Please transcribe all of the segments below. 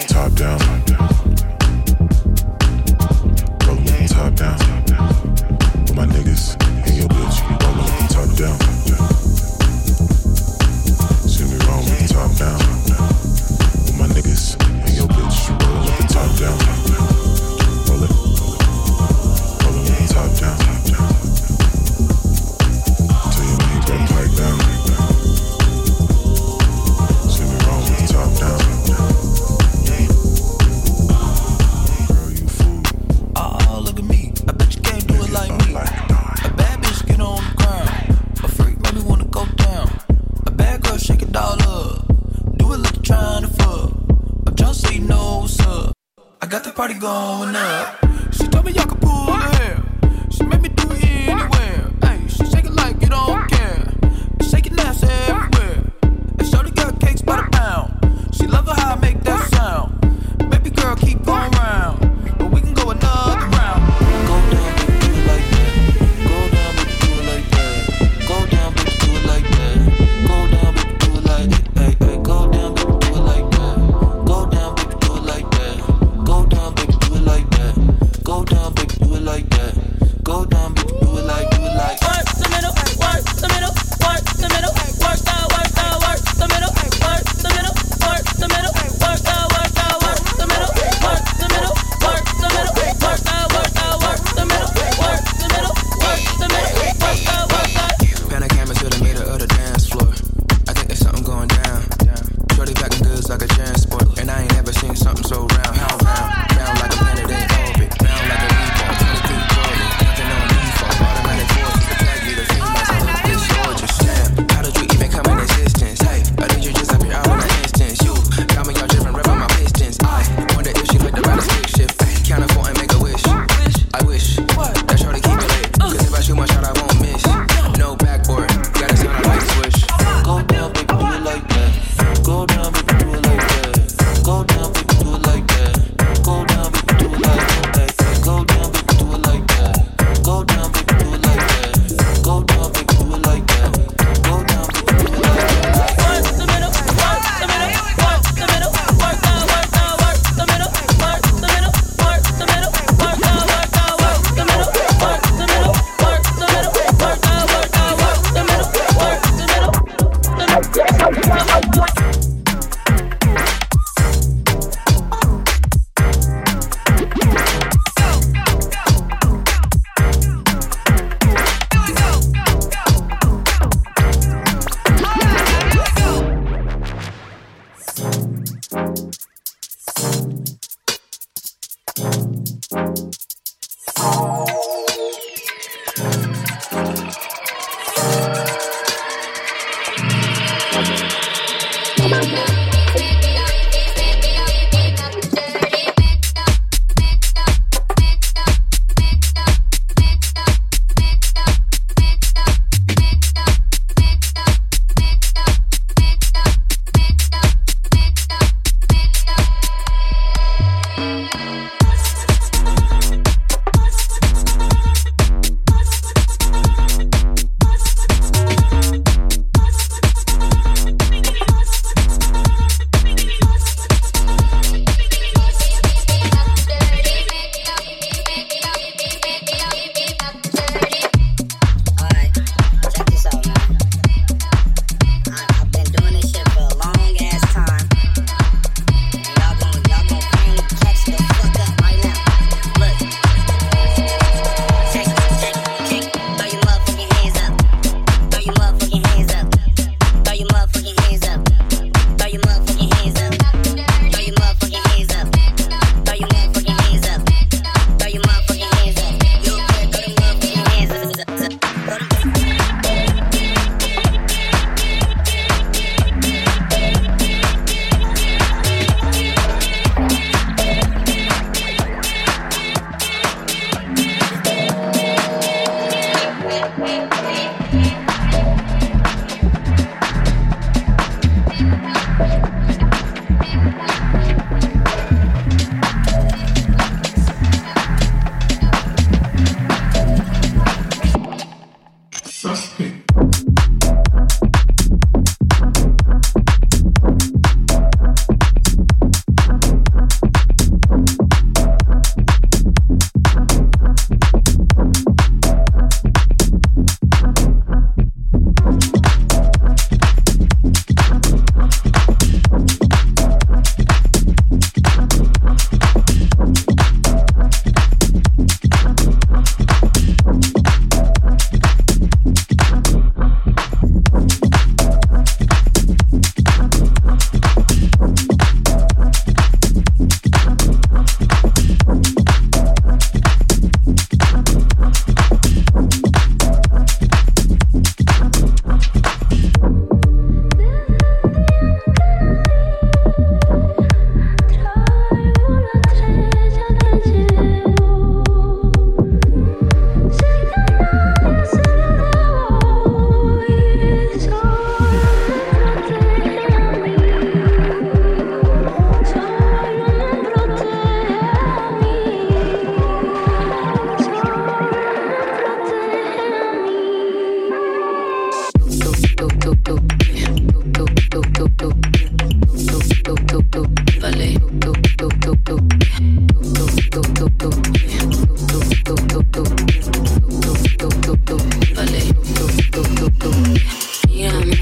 Top down. Rollin'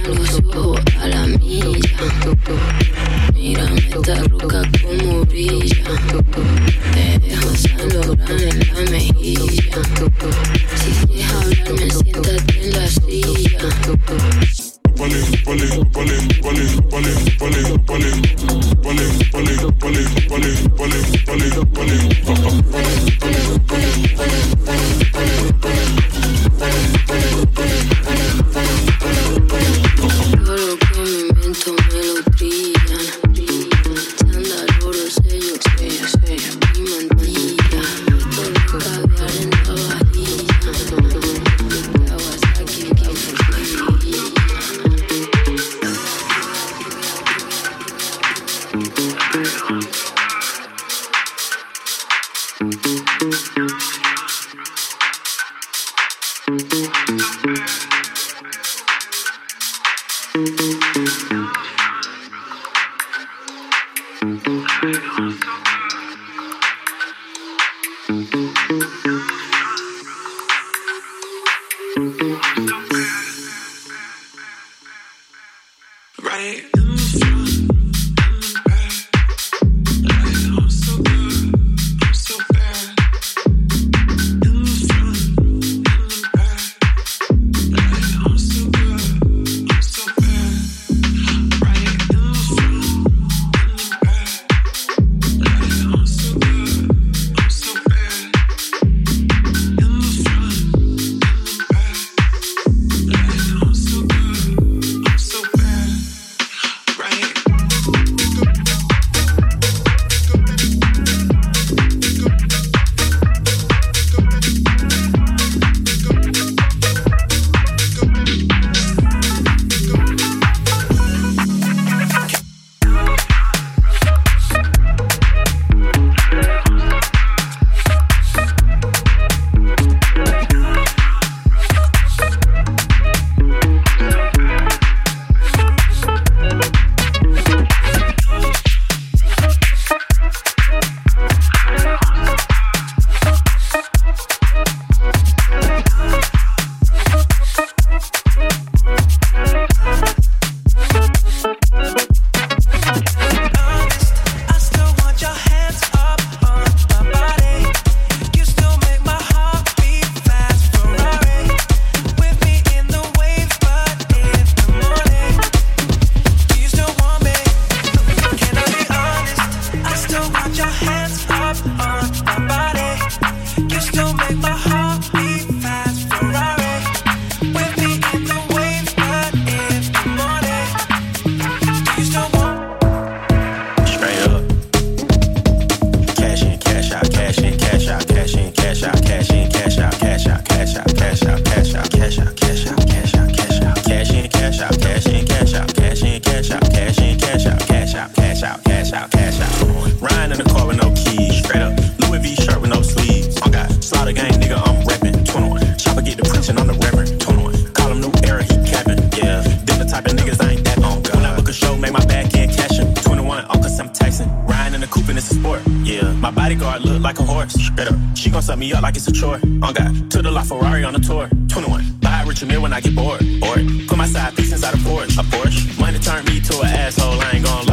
lo subo a la milla. Esta como brilla. Te dejo San en la mejilla. Si quieres hablarme, siéntate en la silla. Cash in, cash out, cash in, cash out, cash in, cash out, cash in, cash out, cash out, cash out, cash out, cash out. Ryan in the car with no keys, straight up. Louis V shirt with no sleeves. I got slaughter gang, nigga, I'm reppin'. 21. Chopper get the preaching, I'm the reverend. 21. Call him new era, he capping. Yeah, them the type of niggas I ain't that on. When I book a show, make my back end cashin'. 21, all cause I'm taxing. Ryan in the coupe and it's a sport. Yeah, my bodyguard look like a horse. Straight up. She gon' suck me up like it's a chore. I got. to the LaFerrari on the tour. 21. Buy Richard Mille when I get bored. Bored my side, three cents out of Porsche. A Porsche? Money turned me to an asshole, I ain't gonna lie.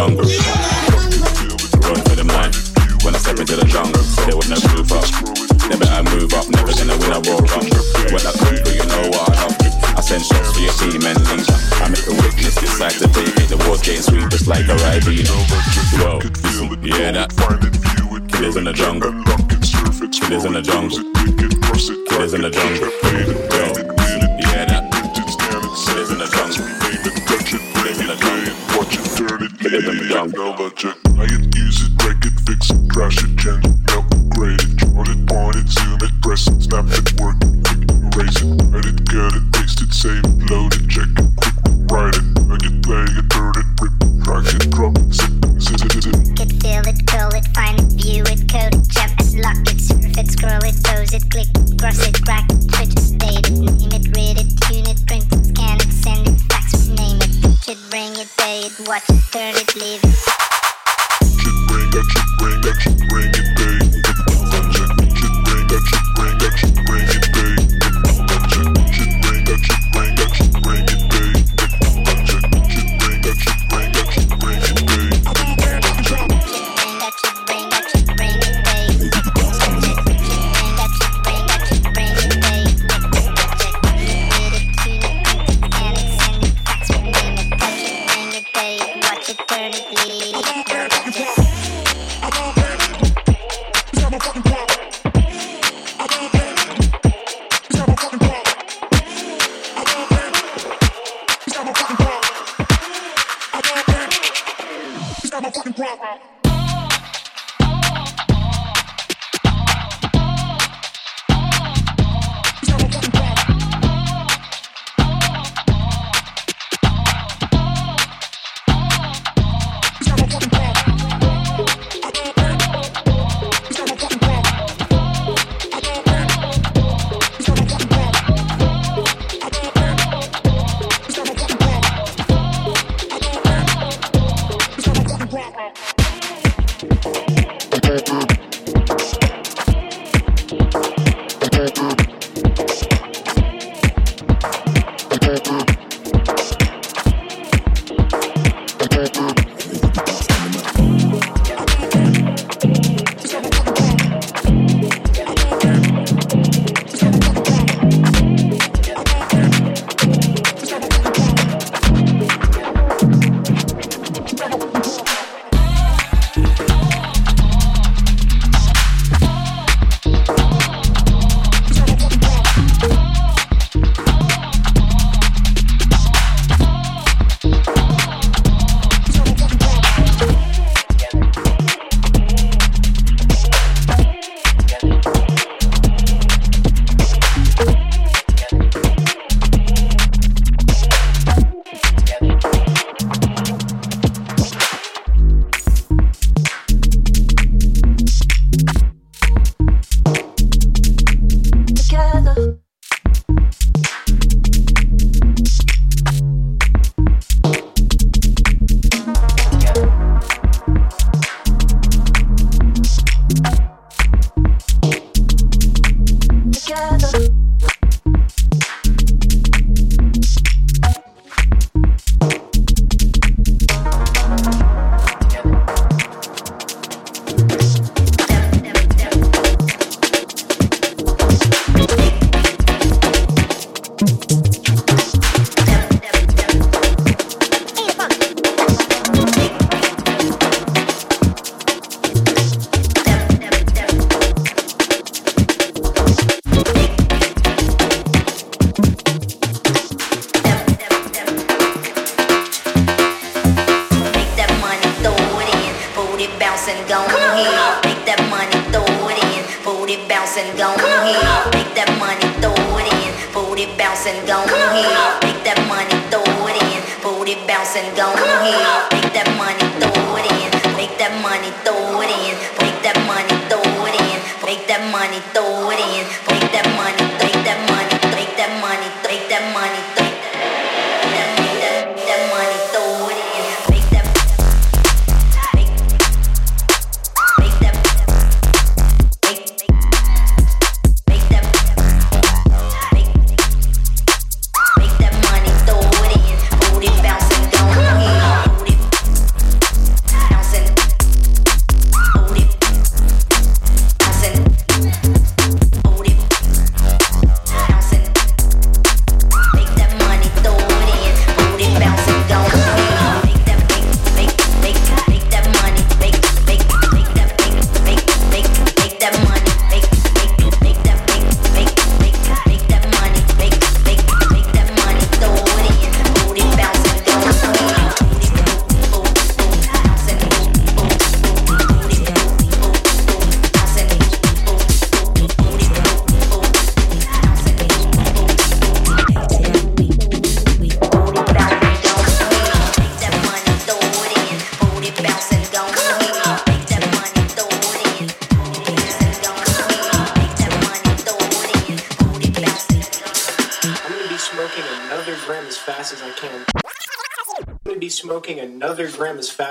jungle. Run for the line. When I step into the jungle, they wouldn't move up. They better move up, never gonna win a war run. When I come through, you know what I love. I send shots for your team and leader. I make a witness decide the take it. The world getting sweet, just like a Ribena. Whoa, yeah, that. killers in the jungle. Killers in the jungle.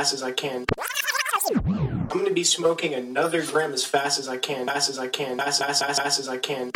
fast as I can. I'm gonna be smoking another gram as fast as I can, fast as I can, as as as fast as I can.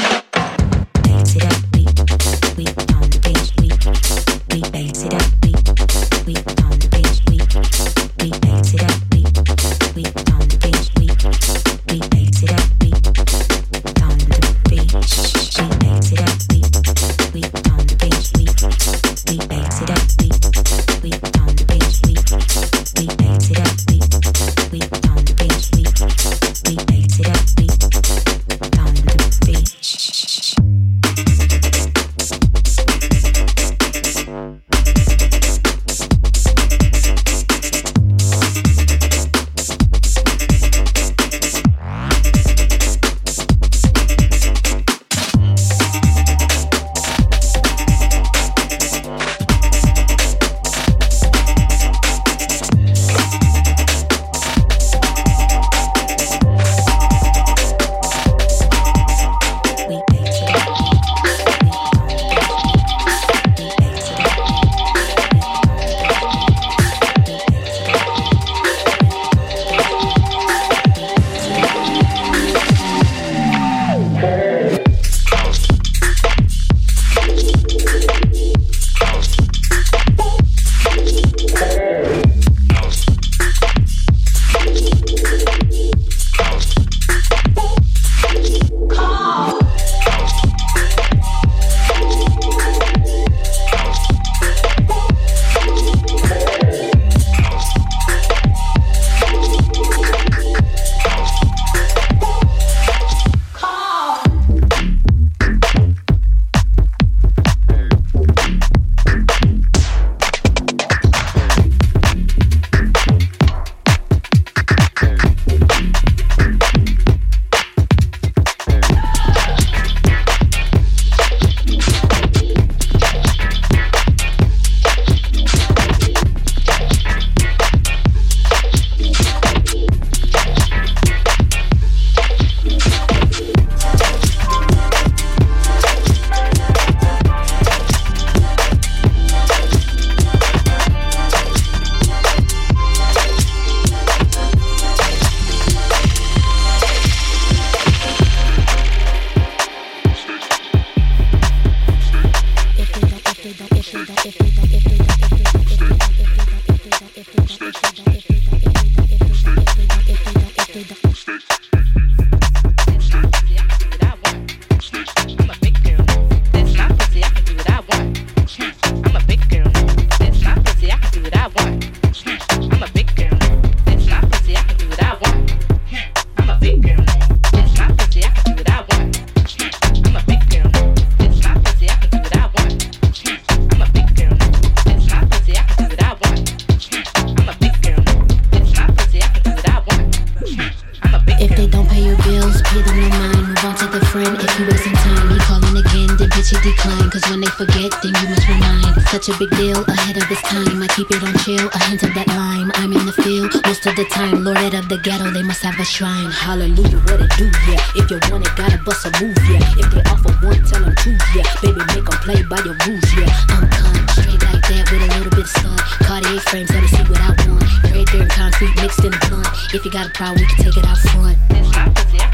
Shrine. Hallelujah, what it do, yeah. If you want it, gotta bust a move, yeah. If they offer one, tell them two, yeah. Baby, make them play by your rules, yeah. I'm con, straight like that with a little bit of sun. Cartier frames, let me see what I want. Right there in concrete, mixed in the blunt. If you got a problem, we can take it out front.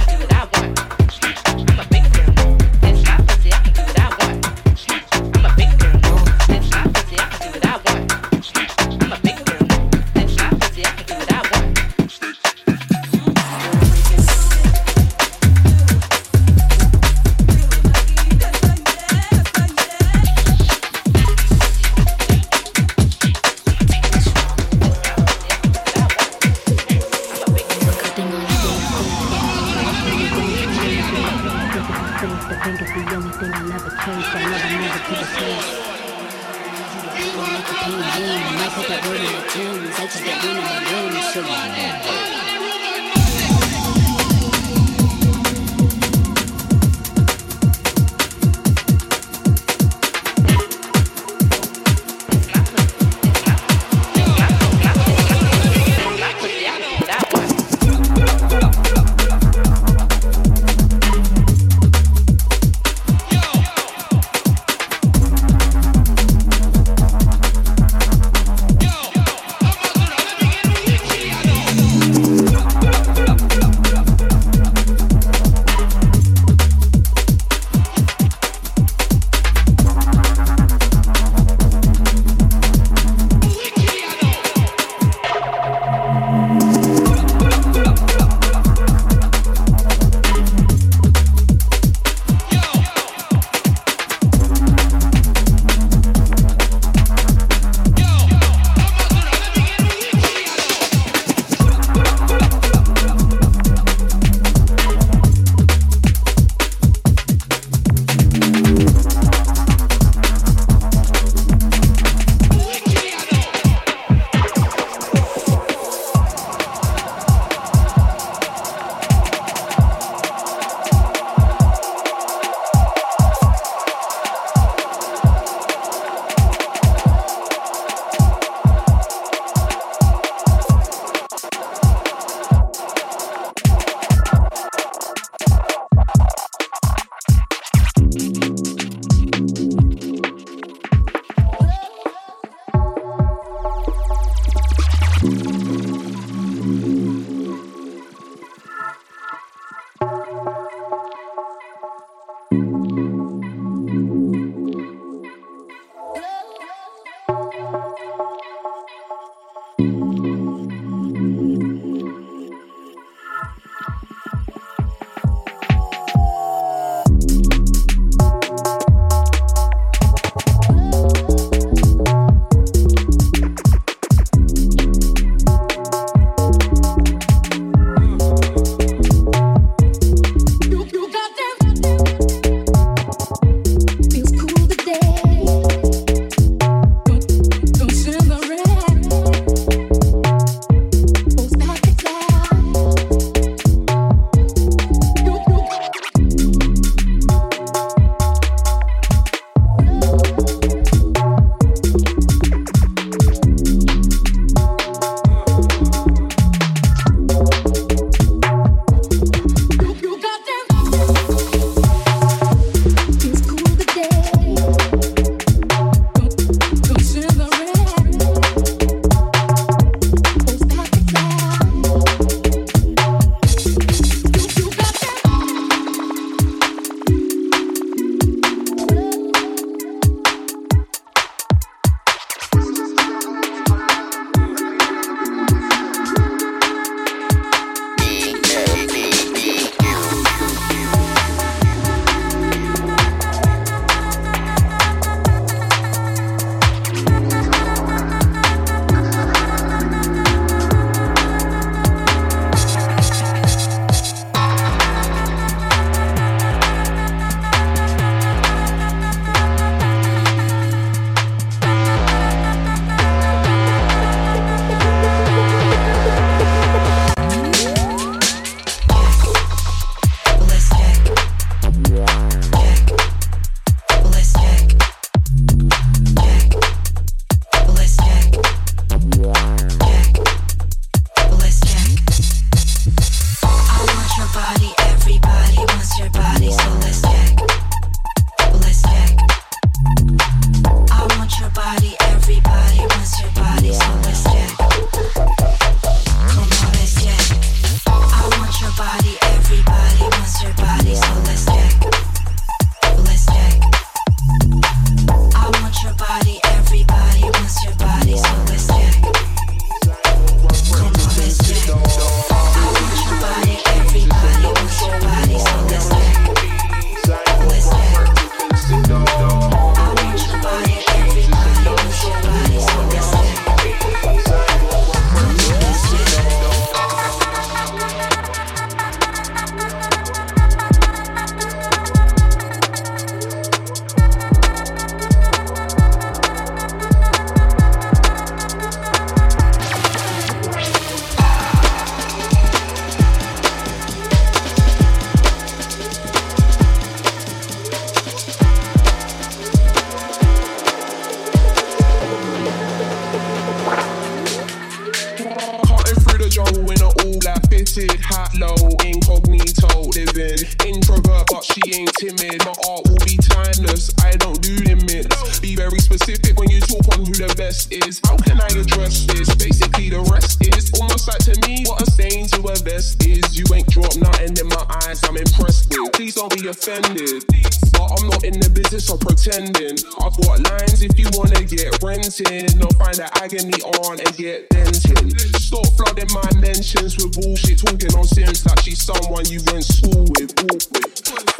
Eyes. I'm impressed with. Please don't be offended. But I'm not in the business of pretending. I've got lines if you wanna get renting. Or find that agony on and get denting. Stop flooding my mentions with bullshit. Talking on Simz like she's someone you went school with. Walk with.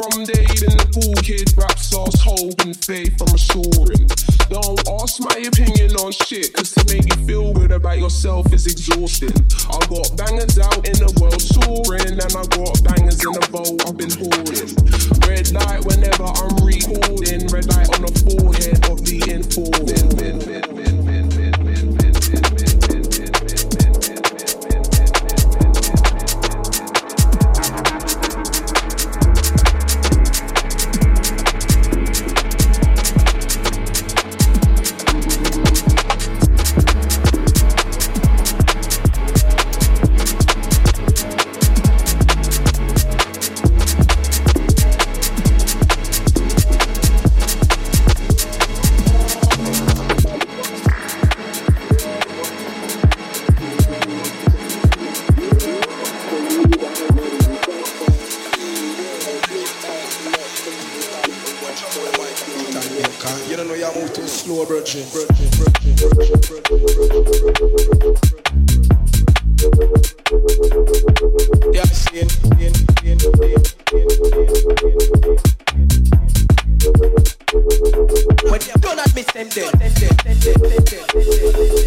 From day in the cool kid raps us hope and faith I'm assuring. Don't ask my opinion on shit, cause to make you feel good about yourself is exhausting. I got bangers out in the world soaring, and I got bangers in the vault I've been hoarding. Red light whenever I'm recording, red light on the forehead of the You When you don't admit them dead, them them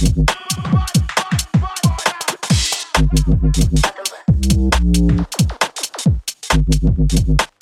Thank you.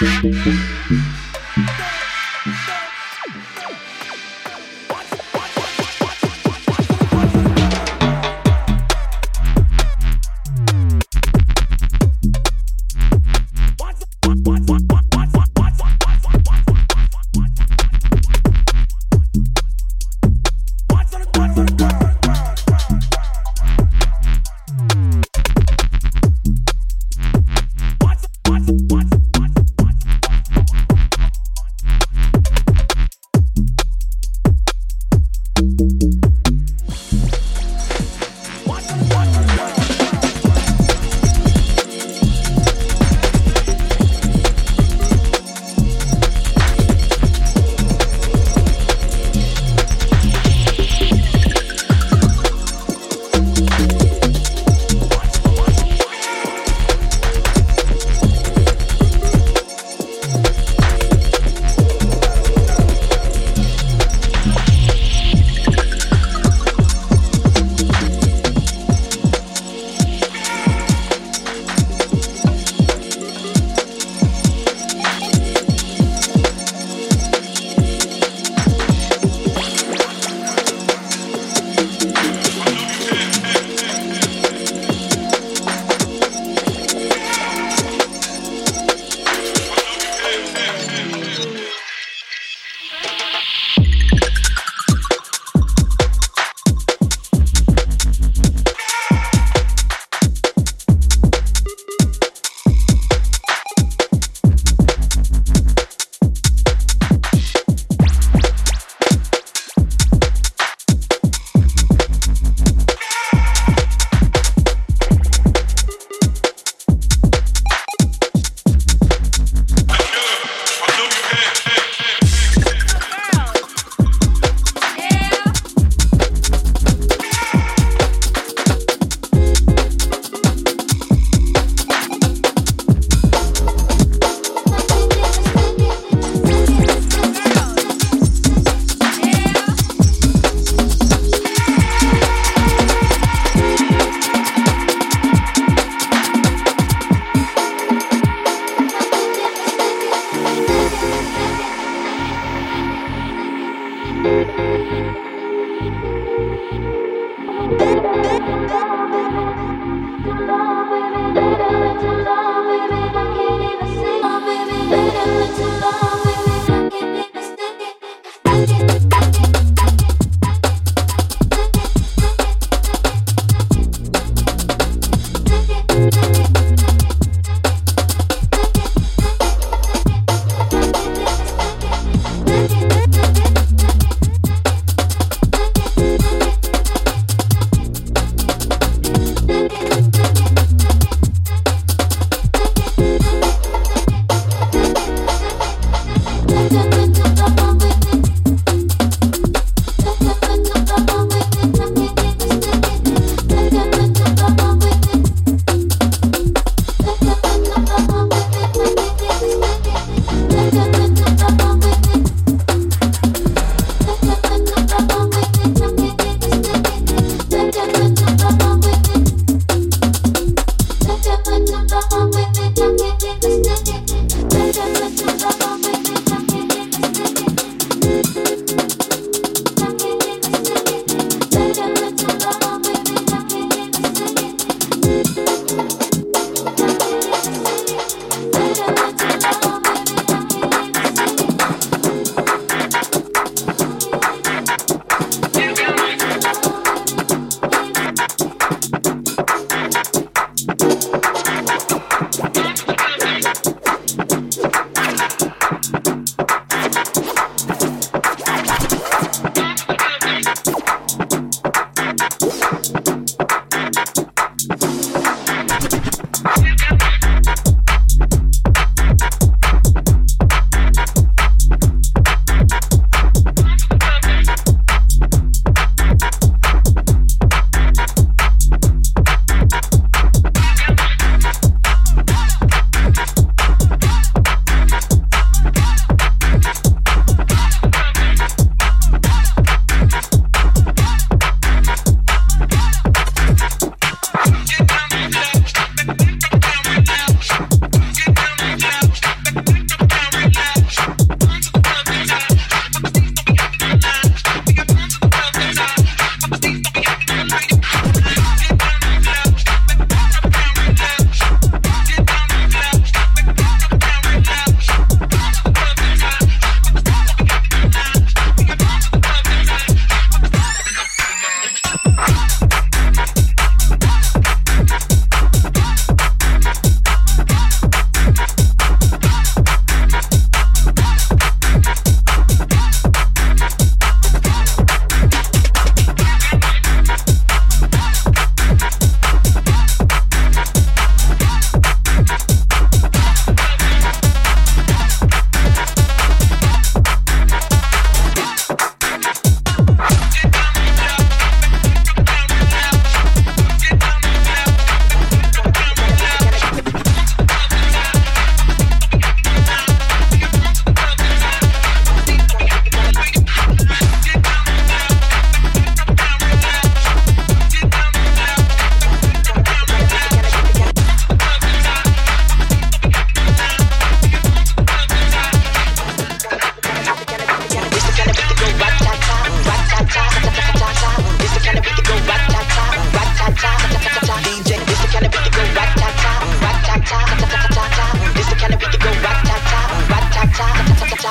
Música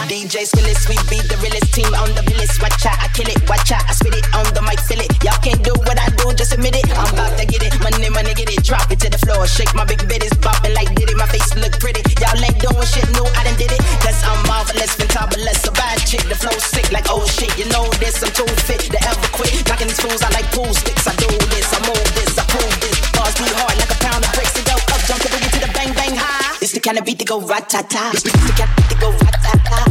DJ Skillis, we be the realest team on the list. Watch out, I kill it, watch out, I spit it on the mic, feel it. Y'all can't do what I do, just admit it. I'm about to get it, money, money, get it, drop it to the floor. Shake my big bitties, bopping like did it. My face look pretty. Y'all ain't doing shit new, I done did it. Cause I'm marvelous, fantabulous, a bad chick. The flow sick like oh shit, you know this. I'm too fit to ever quit. Knocking these fools, I like pool sticks. I do this, I move this, I prove this. Bars be hard like a pound of bricks and go up, jump to the to the bang bang high. It's the kind of beat that go rat ta ta. It's the kind of beat that go rat ta ta.